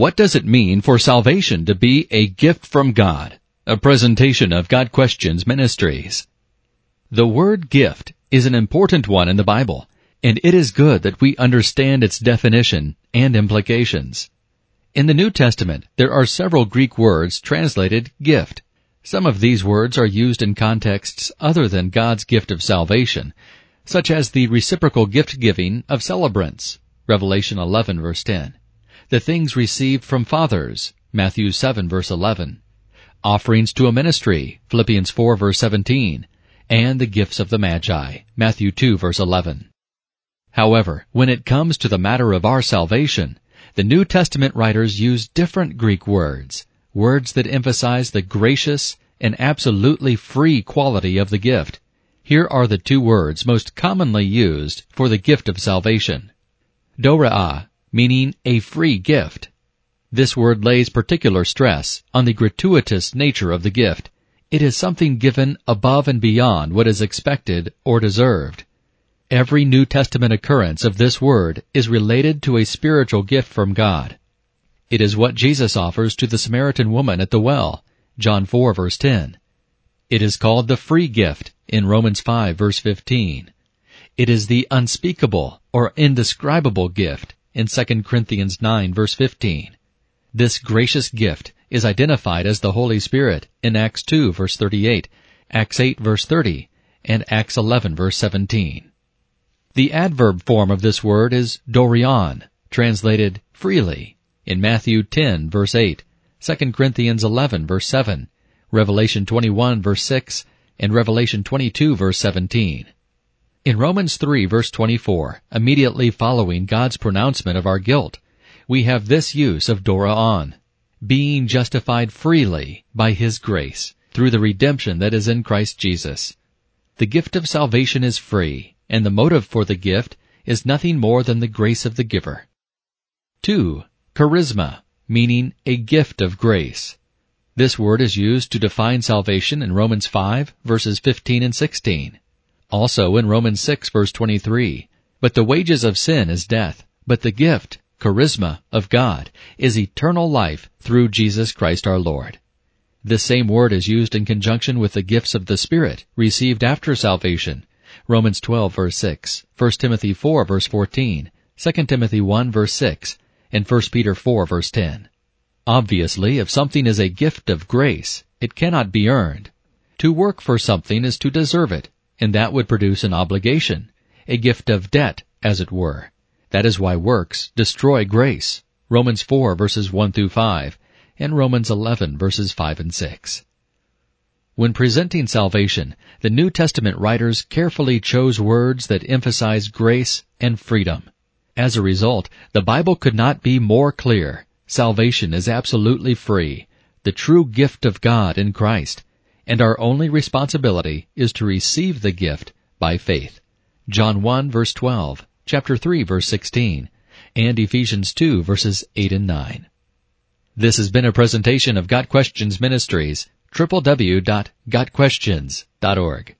What does it mean for salvation to be a gift from God? A presentation of Got Questions Ministries. The word gift is an important one in the Bible, and it is good that we understand its definition and implications. In the New Testament, there are several Greek words translated gift. Some of these words are used in contexts other than God's gift of salvation, such as the reciprocal gift giving of celebrants, Revelation 11 verse 10, the things received from fathers, Matthew 7 verse 11, offerings to a ministry, Philippians 4 verse 17, and the gifts of the Magi, Matthew 2 verse 11. However, when it comes to the matter of our salvation, the New Testament writers use different Greek words, words that emphasize the gracious and absolutely free quality of the gift. Here are the two words most commonly used for the gift of salvation. Dorea, meaning a free gift. This word lays particular stress on the gratuitous nature of the gift. It is something given above and beyond what is expected or deserved. Every New Testament occurrence of this word is related to a spiritual gift from God. It is what Jesus offers to the Samaritan woman at the well, John 4 verse 10. It is called the free gift in Romans 5 verse 15. It is the unspeakable or indescribable gift in 2 Corinthians 9 verse 15. This gracious gift is identified as the Holy Spirit in Acts 2 verse 38, Acts 8 verse 30, and Acts 11 verse 17. The adverb form of this word is dorean, translated freely, in Matthew 10 verse 8, 2 Corinthians 11 verse 7, Revelation 21 verse 6, and Revelation 22 verse 17. In Romans 3 verse 24, immediately following God's pronouncement of our guilt, we have this use of dorean, being justified freely by His grace through the redemption that is in Christ Jesus. The gift of salvation is free, and the motive for the gift is nothing more than the grace of the giver. 2. Charisma, meaning a gift of grace. This word is used to define salvation in Romans 5 verses 15 and 16. Also in Romans 6 verse 23. But the wages of sin is death, but the gift, charisma, of God is eternal life through Jesus Christ our Lord. This same word is used in conjunction with the gifts of the Spirit received after salvation Romans 12 verse 6, 1 Timothy 4 verse 14, 2 Timothy 1 verse 6, and 1 Peter 4 verse 10. Obviously, if something is a gift of grace, it cannot be earned. To work for something is to deserve it, and that would produce an obligation, a gift of debt, as it were. That is why works destroy grace. Romans 4 verses 1 through 5, and Romans 11 verses 5 and 6. When presenting salvation, the New Testament writers carefully chose words that emphasize grace and freedom. As a result, the Bible could not be more clear. Salvation is absolutely free, the true gift of God in Christ, and our only responsibility is to receive the gift by faith. John 1 verse 12, chapter 3 verse 16, and Ephesians 2 verses 8 and 9. This has been a presentation of Got Questions Ministries www.gotquestions.org.